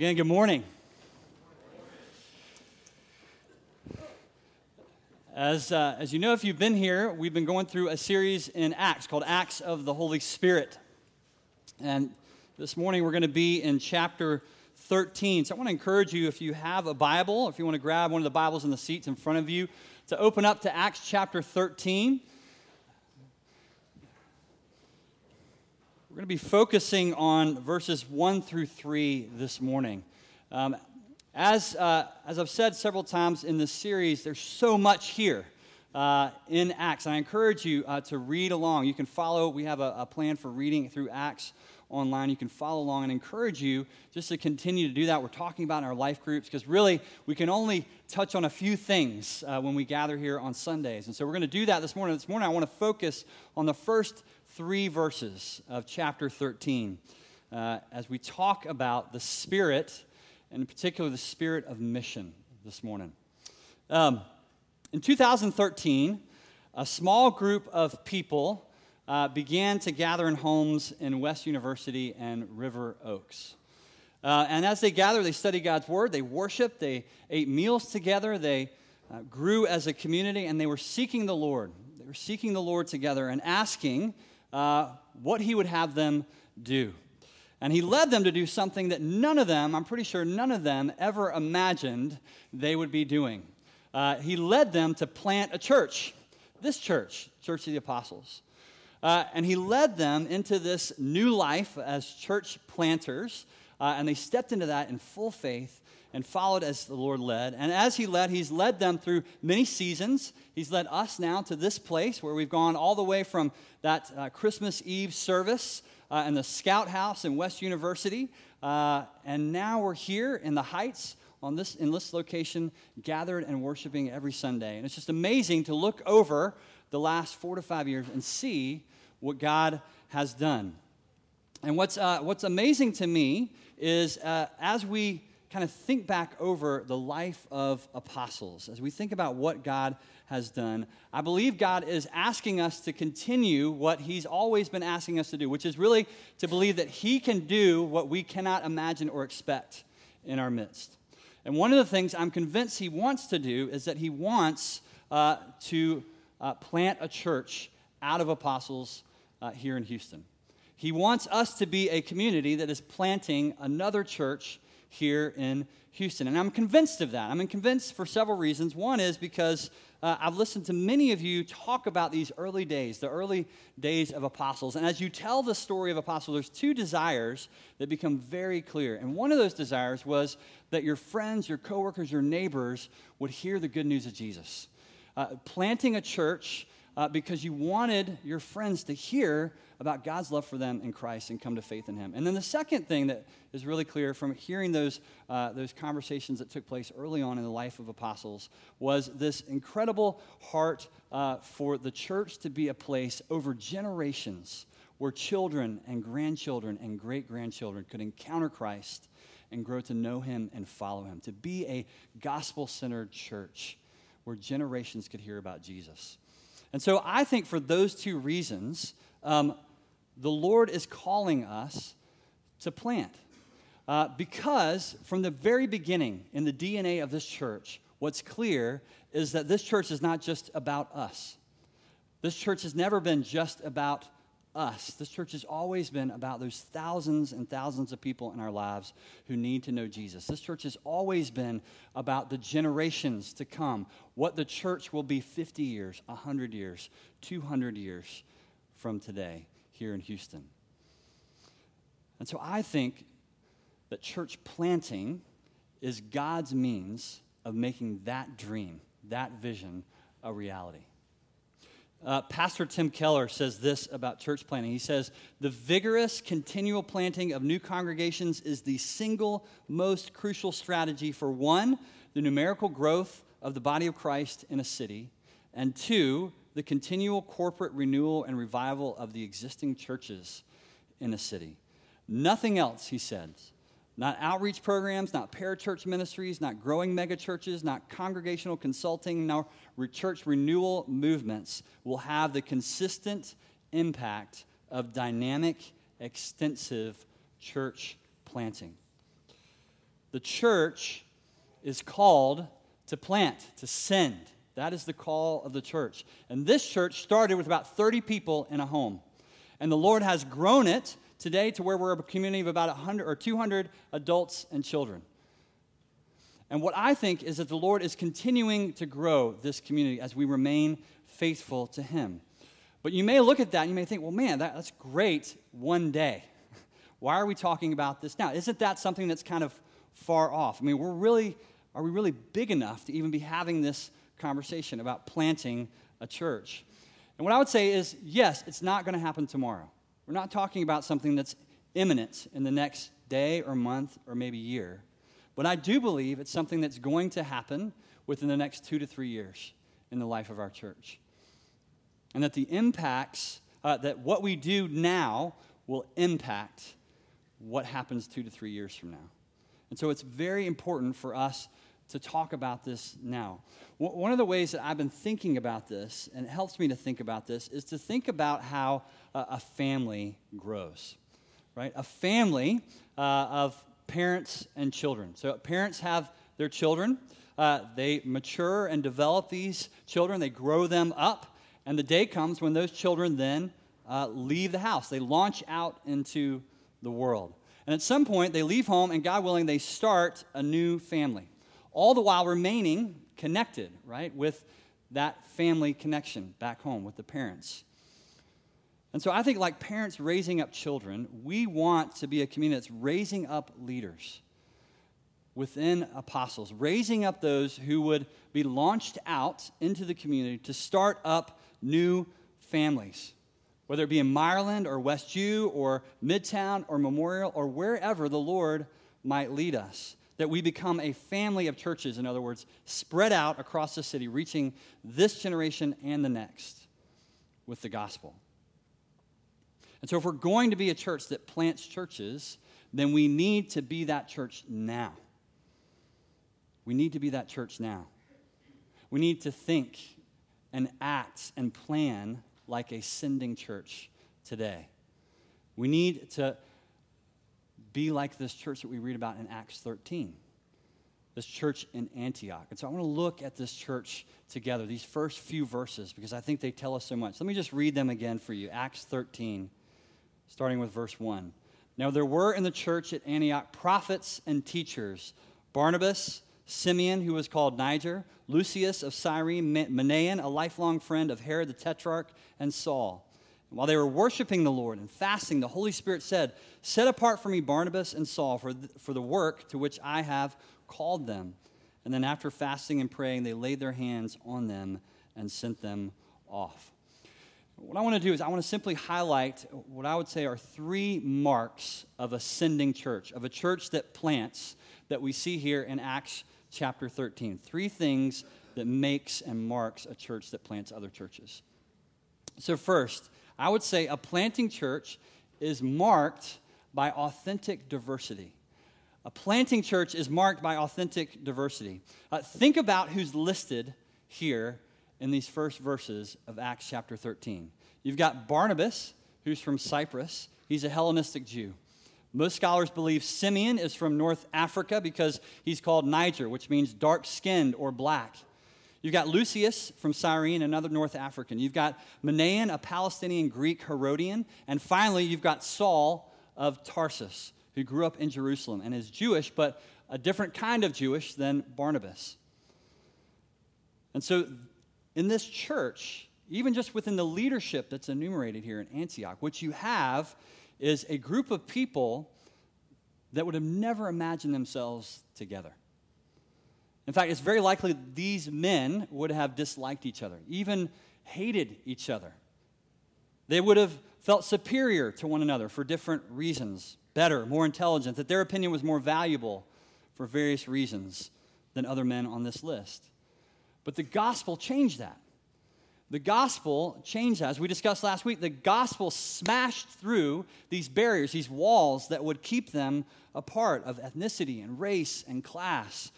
Again, good morning. As, uh, as you know, if you've been here, we've been going through a series in Acts called Acts of the Holy Spirit. And this morning we're going to be in chapter 13. So I want to encourage you, if you have a Bible, if you want to grab one of the Bibles in the seats in front of you, to open up to Acts chapter 13. Going to be focusing on verses 1 through 3 this morning. Um, as, uh, as I've said several times in this series, there's so much here uh, in Acts. I encourage you uh, to read along. You can follow, we have a, a, plan for reading through Acts online. You can follow along and encourage you just to continue to do that. We're talking about in our life groups because really we can only touch on a few things uh, when we gather here on Sundays. And so we're going to do that this morning. This morning I want to focus on the first three verses of chapter 13 uh, as we talk about the Spirit and in particular the spirit of mission this morning. Um, in 2013, a small group of people uh, began to gather in homes in West University and River Oaks. Uh, and as they gathered, they studied God's Word, they worshiped, they ate meals together, they uh, grew as a community, and they were seeking the Lord. They were seeking the Lord together and asking uh, what He would have them do. And he led them to do something that none of them, I'm pretty sure none of them, ever imagined they would be doing. Uh, he led them to plant a church, this church, Church of the Apostles. Uh, and he led them into this new life as church planters. Uh, and they stepped into that in full faith and followed as the Lord led. And as he led, he's led them through many seasons. He's led us now to this place where we've gone all the way from that uh, Christmas Eve service uh, in the Scout House in West University. Uh, and now we're here in the Heights on this, in this location, gathered and worshiping every Sunday. And it's just amazing to look over the last four to five years and see what God has done. And what's, uh, what's amazing to me is uh, as we kind of think back over the life of apostles, as we think about what God has done, I believe God is asking us to continue what He's always been asking us to do, which is really to believe that He can do what we cannot imagine or expect in our midst. And one of the things I'm convinced He wants to do is that He wants uh, to uh, plant a church out of apostles uh, here in Houston. He wants us to be a community that is planting another church here in Houston. And I'm convinced of that. I'm convinced for several reasons. One is because uh, I've listened to many of you talk about these early days, the early days of apostles. And as you tell the story of apostles, there's two desires that become very clear. And one of those desires was that your friends, your coworkers, your neighbors would hear the good news of Jesus. Uh, planting a church uh, because you wanted your friends to hear about God's love for them in Christ and come to faith in Him. And then the second thing that is really clear from hearing those, uh, those conversations that took place early on in the life of apostles was this incredible heart uh, for the church to be a place over generations where children and grandchildren and great grandchildren could encounter Christ and grow to know Him and follow Him, to be a gospel centered church where generations could hear about Jesus. And so I think for those two reasons, um, the Lord is calling us to plant. Uh, because from the very beginning, in the DNA of this church, what's clear is that this church is not just about us. This church has never been just about us. This church has always been about those thousands and thousands of people in our lives who need to know Jesus. This church has always been about the generations to come, what the church will be 50 years, 100 years, 200 years from today here in Houston. And so I think that church planting is God's means of making that dream, that vision, a reality. Uh, Pastor Tim Keller says this about church planting. He says, The vigorous, continual planting of new congregations is the single most crucial strategy for one, the numerical growth of the body of Christ in a city, and two, the continual corporate renewal and revival of the existing churches in a city. Nothing else, he says. Not outreach programs, not parachurch ministries, not growing megachurches, not congregational consulting, nor church renewal movements will have the consistent impact of dynamic, extensive church planting. The church is called to plant, to send. That is the call of the church. And this church started with about 30 people in a home. And the Lord has grown it today to where we're a community of about 100 or 200 adults and children. And what I think is that the Lord is continuing to grow this community as we remain faithful to Him. But you may look at that and you may think, well, man, that, that's great one day. Why are we talking about this now? Isn't that something that's kind of far off? I mean, we're really, are we really big enough to even be having this conversation about planting a church? And what I would say is, yes, it's not going to happen tomorrow. We're not talking about something that's imminent in the next day or month or maybe year. But I do believe it's something that's going to happen within the next two to three years in the life of our church. And that the impacts, uh, that what we do now will impact what happens two to three years from now. And so it's very important for us to talk about this now. One of the ways that I've been thinking about this, and it helps me to think about this, is to think about how a family grows, right? A family uh, of parents and children. So parents have their children. Uh, they mature and develop these children. They grow them up. And the day comes when those children then uh, leave the house. They launch out into the world. And at some point, they leave home, and God willing, they start a new family. All the while remaining connected, right, with that family connection back home with the parents. And so I think, like parents raising up children, we want to be a community that's raising up leaders within apostles, raising up those who would be launched out into the community to start up new families, whether it be in Meyerland or West U or Midtown or Memorial or wherever the Lord might lead us. That we become a family of churches, in other words, spread out across the city, reaching this generation and the next with the gospel. And so, if we're going to be a church that plants churches, then we need to be that church now. We need to be that church now. We need to think and act and plan like a sending church today. We need to be like this church that we read about in Acts 13, this church in Antioch. And so I want to look at this church together, these first few verses, because I think they tell us so much. Let me just read them again for you. Acts 13, starting with verse 1. Now there were in the church at Antioch prophets and teachers Barnabas, Simeon, who was called Niger, Lucius of Cyrene, Manaen, a lifelong friend of Herod the Tetrarch, and Saul. While they were worshiping the Lord and fasting, the Holy Spirit said, Set apart for me Barnabas and Saul for the, for the work to which I have called them. And then after fasting and praying, they laid their hands on them and sent them off. What I want to do is I want to simply highlight what I would say are three marks of a sending church, of a church that plants that we see here in Acts chapter 13. Three things that makes and marks a church that plants other churches. So first, I would say a planting church is marked by authentic diversity. A planting church is marked by authentic diversity. Uh, think about who's listed here in these first verses of Acts chapter 13. You've got Barnabas, who's from Cyprus, he's a Hellenistic Jew. Most scholars believe Simeon is from North Africa because he's called Niger, which means dark skinned or black. You've got Lucius from Cyrene, another North African. You've got Manaen, a Palestinian Greek Herodian. And finally, you've got Saul of Tarsus, who grew up in Jerusalem and is Jewish, but a different kind of Jewish than Barnabas. And so in this church, even just within the leadership that's enumerated here in Antioch, what you have is a group of people that would have never imagined themselves together. In fact, it's very likely these men would have disliked each other, even hated each other. They would have felt superior to one another for different reasons, better, more intelligent, that their opinion was more valuable for various reasons than other men on this list. But the gospel changed that. The gospel changed that. As we discussed last week, the gospel smashed through these barriers, these walls that would keep them apart of ethnicity and race and class.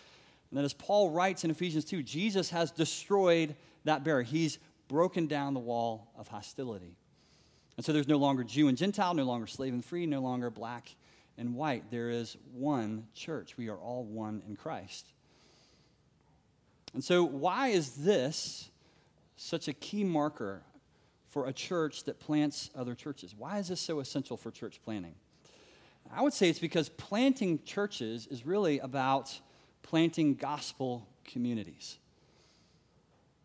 And that as Paul writes in Ephesians 2, Jesus has destroyed that barrier. He's broken down the wall of hostility. And so there's no longer Jew and Gentile, no longer slave and free, no longer black and white, there is one church. We are all one in Christ. And so, why is this such a key marker for a church that plants other churches? Why is this so essential for church planting? I would say it's because planting churches is really about planting gospel communities.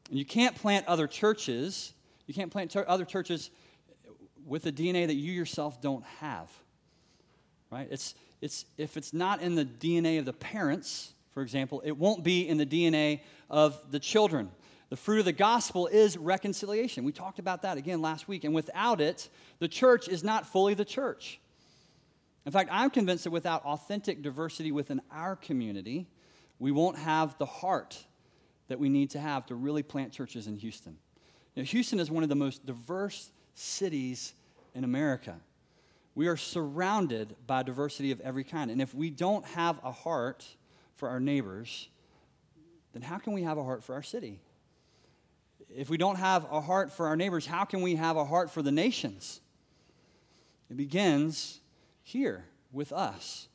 And you can't plant other churches, you can't plant other churches with a DNA that you yourself don't have. Right? It's, it's, if it's not in the DNA of the parents, for example, it won't be in the DNA of the children. The fruit of the gospel is reconciliation. We talked about that again last week. And without it, the church is not fully the church. In fact, I'm convinced that without authentic diversity within our community, we won't have the heart that we need to have to really plant churches in Houston. Houston is one of the most diverse cities in America. We are surrounded by diversity of every kind. And if we don't have a heart for our neighbors, then how can we have a heart for our city? If we don't have a heart for our neighbors, how can we have a heart for the nations? It begins here with us.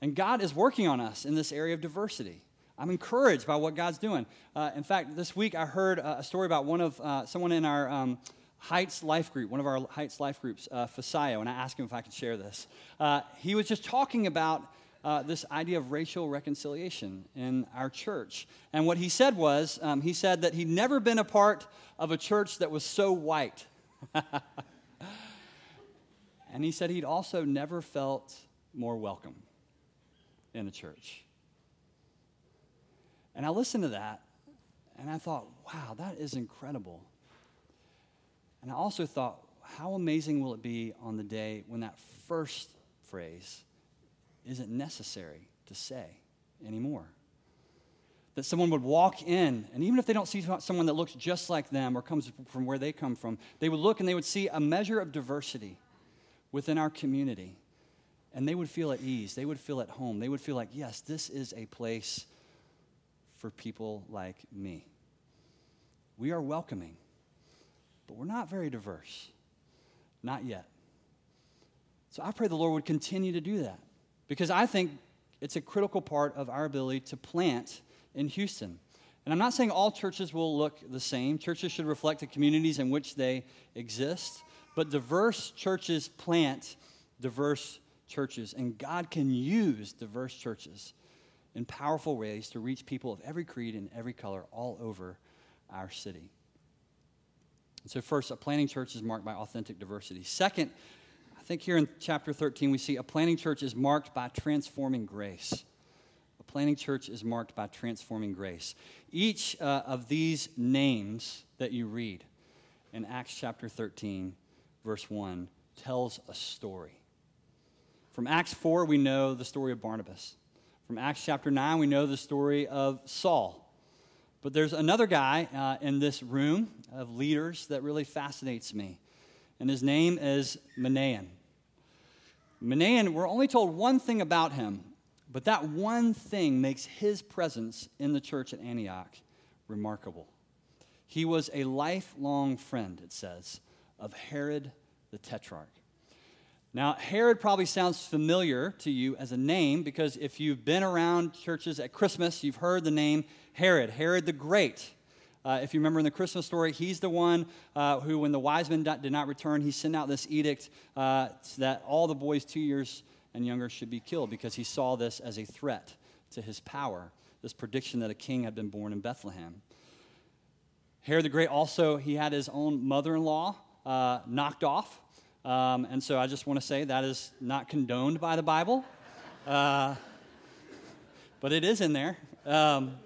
And God is working on us in this area of diversity. I'm encouraged by what God's doing. Uh, in fact, this week I heard a story about one of uh, someone in our um, Heights Life Group, one of our Heights Life groups, uh, Fasayo, and I asked him if I could share this. Uh, he was just talking about uh, this idea of racial reconciliation in our church. And what he said was, um, he said that he'd never been a part of a church that was so white. and he said he'd also never felt more welcome in a church. And I listened to that and I thought, wow, that is incredible. And I also thought, how amazing will it be on the day when that first phrase isn't necessary to say anymore? That someone would walk in, and even if they don't see someone that looks just like them or comes from where they come from, they would look and they would see a measure of diversity within our community. And they would feel at ease. They would feel at home. They would feel like, yes, this is a place for people like me. We are welcoming but we're not very diverse. Not yet. So I pray the Lord would continue to do that because I think it's a critical part of our ability to plant in Houston. And I'm not saying all churches will look the same. Churches should reflect the communities in which they exist, but diverse churches plant diverse churches, and God can use diverse churches in powerful ways to reach people of every creed and every color all over our city. So, first, a planting church is marked by authentic diversity. Second, I think here in chapter 13, we see a planting church is marked by transforming grace. A planting church is marked by transforming grace. Each uh, of these names that you read in Acts chapter 13, verse 1, tells a story. From Acts 4, we know the story of Barnabas. From Acts chapter 9, we know the story of Saul. But there's another guy uh, in this room of leaders that really fascinates me, and his name is Manaen. Manaen, we're only told one thing about him, but that one thing makes his presence in the church at Antioch remarkable. He was a lifelong friend, it says, of Herod the Tetrarch. Now, Herod probably sounds familiar to you as a name because if you've been around churches at Christmas, you've heard the name Herod, Herod the Great. Uh, if you remember in the Christmas story, he's the one uh, who, when the wise men did not return, he sent out this edict uh, that all the boys two years and younger should be killed because he saw this as a threat to his power, this prediction that a king had been born in Bethlehem. Herod the Great also, he had his own mother in law uh, knocked off. Um, and so I just want to say that is not condoned by the Bible, uh, but it is in there. Um,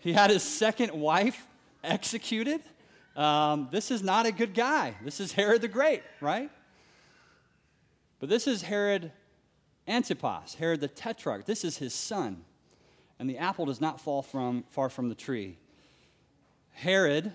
he had his second wife executed. Um, this is not a good guy. This is Herod the Great, right? But this is Herod Antipas, Herod the Tetrarch. This is his son. And the apple does not fall from, far from the tree. Herod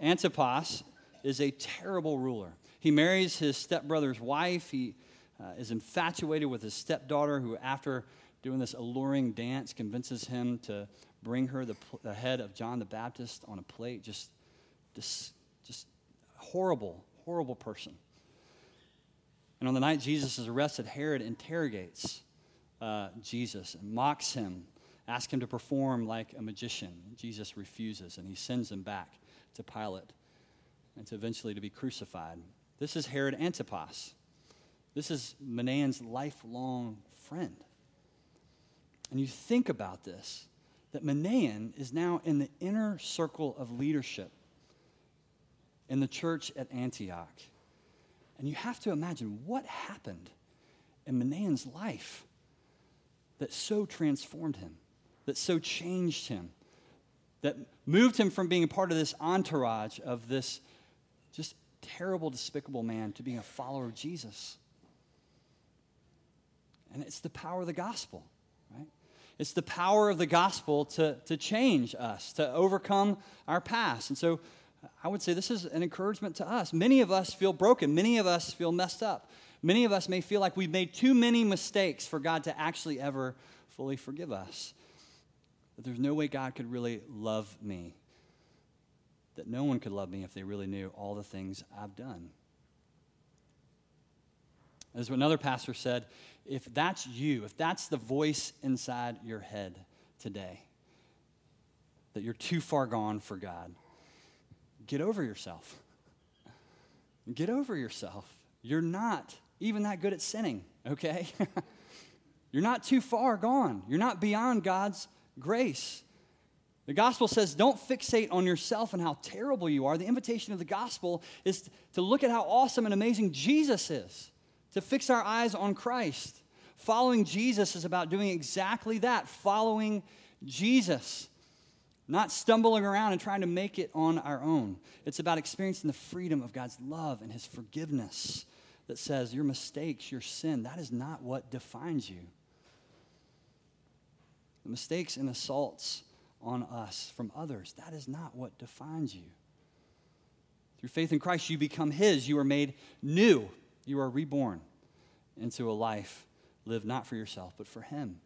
Antipas is a terrible ruler. He marries his stepbrother's wife. He uh, is infatuated with his stepdaughter, who, after doing this alluring dance, convinces him to bring her the, the head of John the Baptist on a plate. Just, just, just horrible, horrible person. And on the night Jesus is arrested, Herod interrogates uh, Jesus and mocks him, asks him to perform like a magician. Jesus refuses, and he sends him back to Pilate and to eventually to be crucified. This is Herod Antipas. This is Manaen's lifelong friend. And you think about this that Manaen is now in the inner circle of leadership in the church at Antioch. And you have to imagine what happened in Manaen's life that so transformed him, that so changed him, that moved him from being a part of this entourage of this just terrible, despicable man to being a follower of Jesus. And it's the power of the gospel, right? It's the power of the gospel to, to change us, to overcome our past. And so I would say this is an encouragement to us. Many of us feel broken, many of us feel messed up. Many of us may feel like we've made too many mistakes for God to actually ever fully forgive us. That there's no way God could really love me. That no one could love me if they really knew all the things I've done. As another pastor said, if that's you, if that's the voice inside your head today, that you're too far gone for God, get over yourself. Get over yourself. You're not even that good at sinning, okay? You're not too far gone. You're not beyond God's grace. The gospel says, don't fixate on yourself and how terrible you are. The invitation of the gospel is to look at how awesome and amazing Jesus is, to fix our eyes on Christ. Following Jesus is about doing exactly that, following Jesus, not stumbling around and trying to make it on our own. It's about experiencing the freedom of God's love and His forgiveness that says your mistakes, your sin, that is not what defines you. The mistakes and assaults on us from others, that is not what defines you. Through faith in Christ, you become His. You are made new. You are reborn into a life lived not for yourself, but for Him.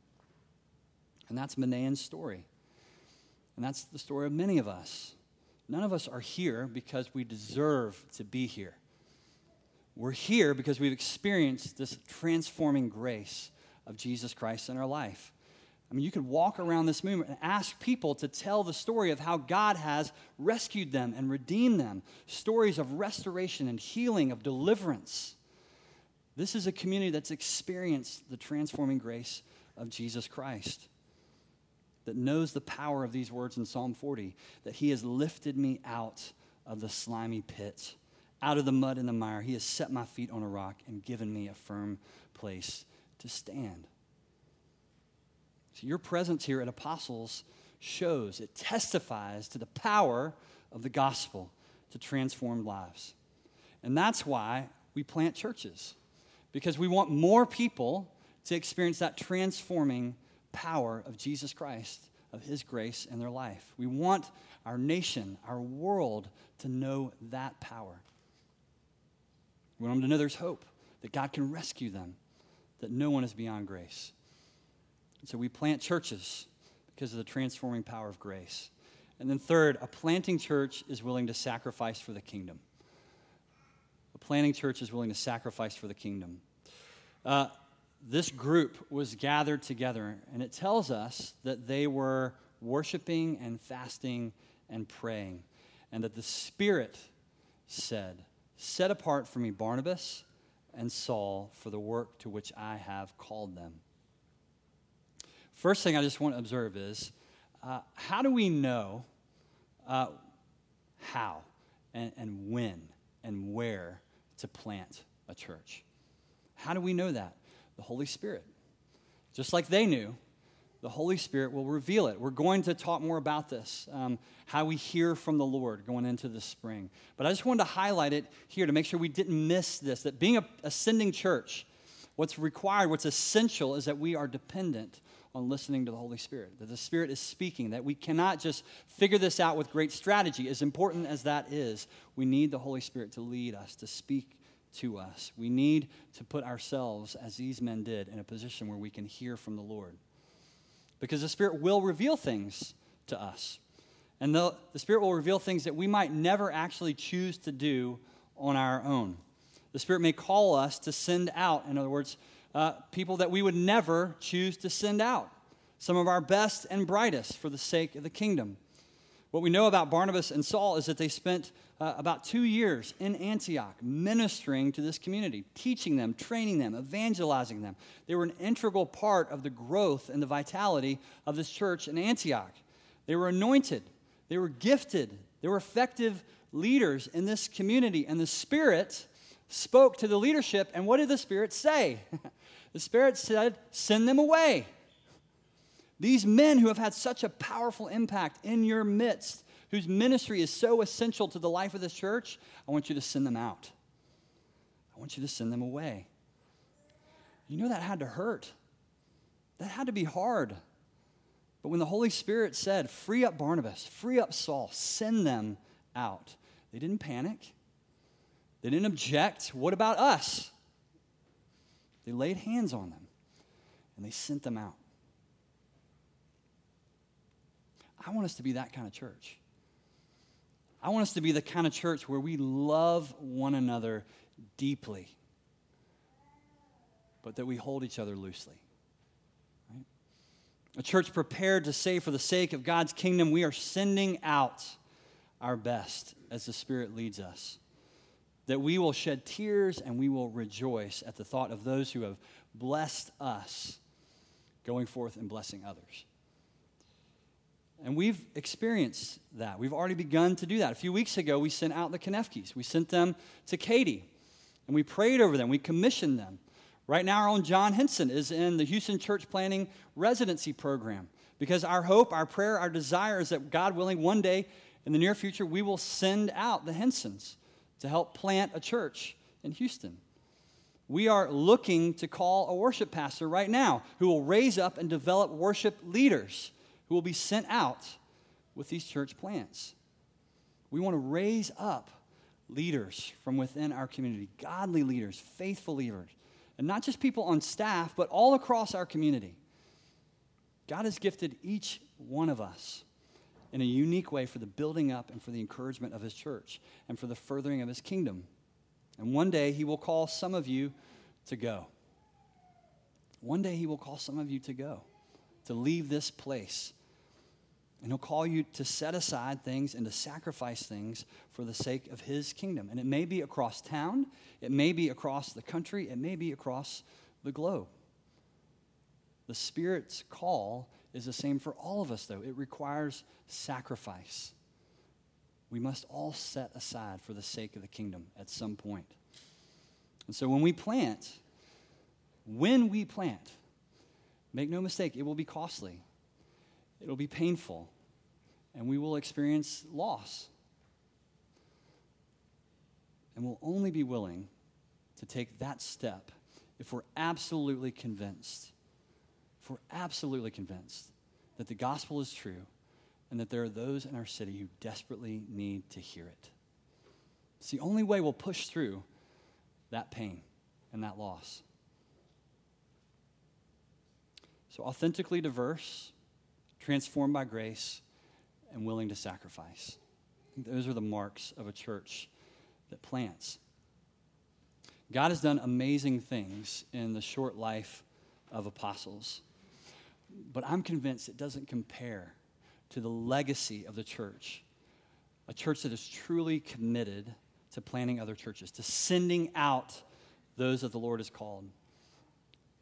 And that's Manaen's story. And that's the story of many of us. None of us are here because we deserve to be here. We're here because we've experienced this transforming grace of Jesus Christ in our life. I mean, you could walk around this movement and ask people to tell the story of how God has rescued them and redeemed them, stories of restoration and healing, of deliverance. This is a community that's experienced the transforming grace of Jesus Christ, that knows the power of these words in Psalm 40 that He has lifted me out of the slimy pit, out of the mud and the mire. He has set my feet on a rock and given me a firm place to stand. So, your presence here at Apostles shows, it testifies to the power of the gospel to transform lives. And that's why we plant churches because we want more people to experience that transforming power of Jesus Christ, of His grace in their life. We want our nation, our world to know that power. We want them to know there's hope, that God can rescue them, that no one is beyond grace. So we plant churches because of the transforming power of grace. And then, third, a planting church is willing to sacrifice for the kingdom A planting church is willing to sacrifice for the kingdom. Uh, this group was gathered together, and it tells us that they were worshiping and fasting and praying, and that the Spirit said, Set apart for me Barnabas and Saul for the work to which I have called them. First thing I just want to observe is uh, how do we know uh, how and, and when and where to plant a church. How do we know that? The Holy Spirit. Just like they knew, the Holy Spirit will reveal it. We're going to talk more about this, um, how we hear from the Lord going into the spring. But I just wanted to highlight it here to make sure we didn't miss this that being a ascending church, what's required, what's essential is that we are dependent on listening to the Holy Spirit, that the Spirit is speaking, that we cannot just figure this out with great strategy. As important as that is, we need the Holy Spirit to lead us, to speak to us. We need to put ourselves, as these men did, in a position where we can hear from the Lord. Because the Spirit will reveal things to us. And the, the Spirit will reveal things that we might never actually choose to do on our own. The Spirit may call us to send out, in other words, uh, people that we would never choose to send out, some of our best and brightest for the sake of the kingdom. What we know about Barnabas and Saul is that they spent uh, about two years in Antioch ministering to this community, teaching them, training them, evangelizing them. They were an integral part of the growth and the vitality of this church in Antioch. They were anointed, they were gifted, they were effective leaders in this community, and the Spirit spoke to the leadership. And what did the Spirit say? the Spirit said, Send them away. These men who have had such a powerful impact in your midst, whose ministry is so essential to the life of this church, I want you to send them out. I want you to send them away. You know that had to hurt. That had to be hard. But when the Holy Spirit said, Free up Barnabas, free up Saul, send them out, they didn't panic. They didn't object. What about us? They laid hands on them and they sent them out. I want us to be that kind of church. I want us to be the kind of church where we love one another deeply, but that we hold each other loosely. Right? A church prepared to say, for the sake of God's kingdom, we are sending out our best as the Spirit leads us. That we will shed tears and we will rejoice at the thought of those who have blessed us going forth and blessing others. And we've experienced that. We've already begun to do that. A few weeks ago, we sent out the Knefkis. We sent them to Katy, and we prayed over them. We commissioned them. Right now, our own John Henson is in the Houston Church Planting Residency Program because our hope, our prayer, our desire is that God willing, one day in the near future, we will send out the Hensons to help plant a church in Houston. We are looking to call a worship pastor right now who will raise up and develop worship leaders who will be sent out with these church plants. We want to raise up leaders from within our community, godly leaders, faithful leaders, and not just people on staff, but all across our community. God has gifted each one of us in a unique way for the building up and for the encouragement of His church and for the furthering of His kingdom. And one day He will call some of you to go. One day He will call some of you to go, to leave this place and he'll call you to set aside things and to sacrifice things for the sake of his kingdom. And it may be across town, it may be across the country, it may be across the globe. The Spirit's call is the same for all of us, though. It requires sacrifice. We must all set aside for the sake of the kingdom at some point. And so when we plant, when we plant, make no mistake, it will be costly. It'll be painful, and we will experience loss. And we'll only be willing to take that step if we're absolutely convinced, if we're absolutely convinced that the gospel is true and that there are those in our city who desperately need to hear it. It's the only way we'll push through that pain and that loss. So, authentically diverse, transformed by grace, and willing to sacrifice. Those are the marks of a church that plants. God has done amazing things in the short life of apostles, but I'm convinced it doesn't compare to the legacy of the church. A church that is truly committed to planting other churches, to sending out those that the Lord has called.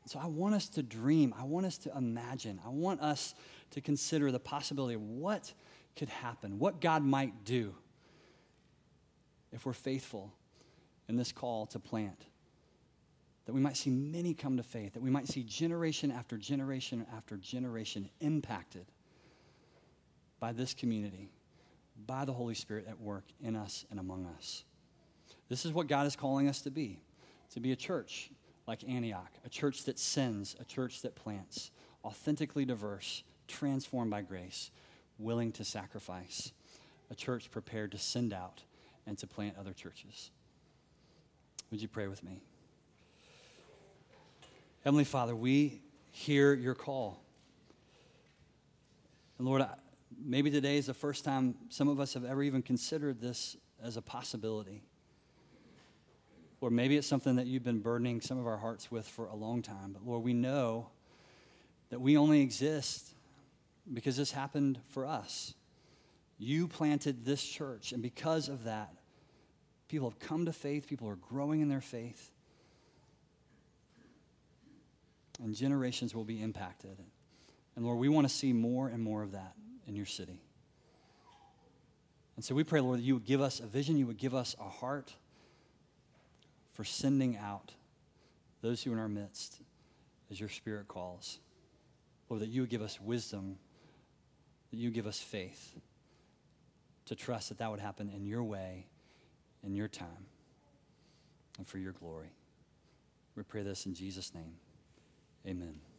So I want us to dream. I want us to imagine. I want us to consider the possibility of what could happen, what God might do if we're faithful in this call to plant. That we might see many come to faith, that we might see generation after generation after generation impacted by this community, by the Holy Spirit at work in us and among us. This is what God is calling us to be to be a church like Antioch, a church that sends, a church that plants, authentically diverse, transformed by grace, willing to sacrifice, a church prepared to send out and to plant other churches. Would you pray with me? Heavenly Father, we hear your call. And Lord, maybe today is the first time some of us have ever even considered this as a possibility. Or maybe it's something that you've been burdening some of our hearts with for a long time. But Lord, we know that we only exist because this happened for us. You planted this church, and because of that, people have come to faith, people are growing in their faith, and generations will be impacted. And Lord, we want to see more and more of that in your city. And so we pray, Lord, that you would give us a vision, you would give us a heart for sending out those who are in our midst as your spirit calls. Lord, that you would give us wisdom, that you give us faith to trust that that would happen in your way, in your time, and for your glory. We pray this in Jesus' name. Amen.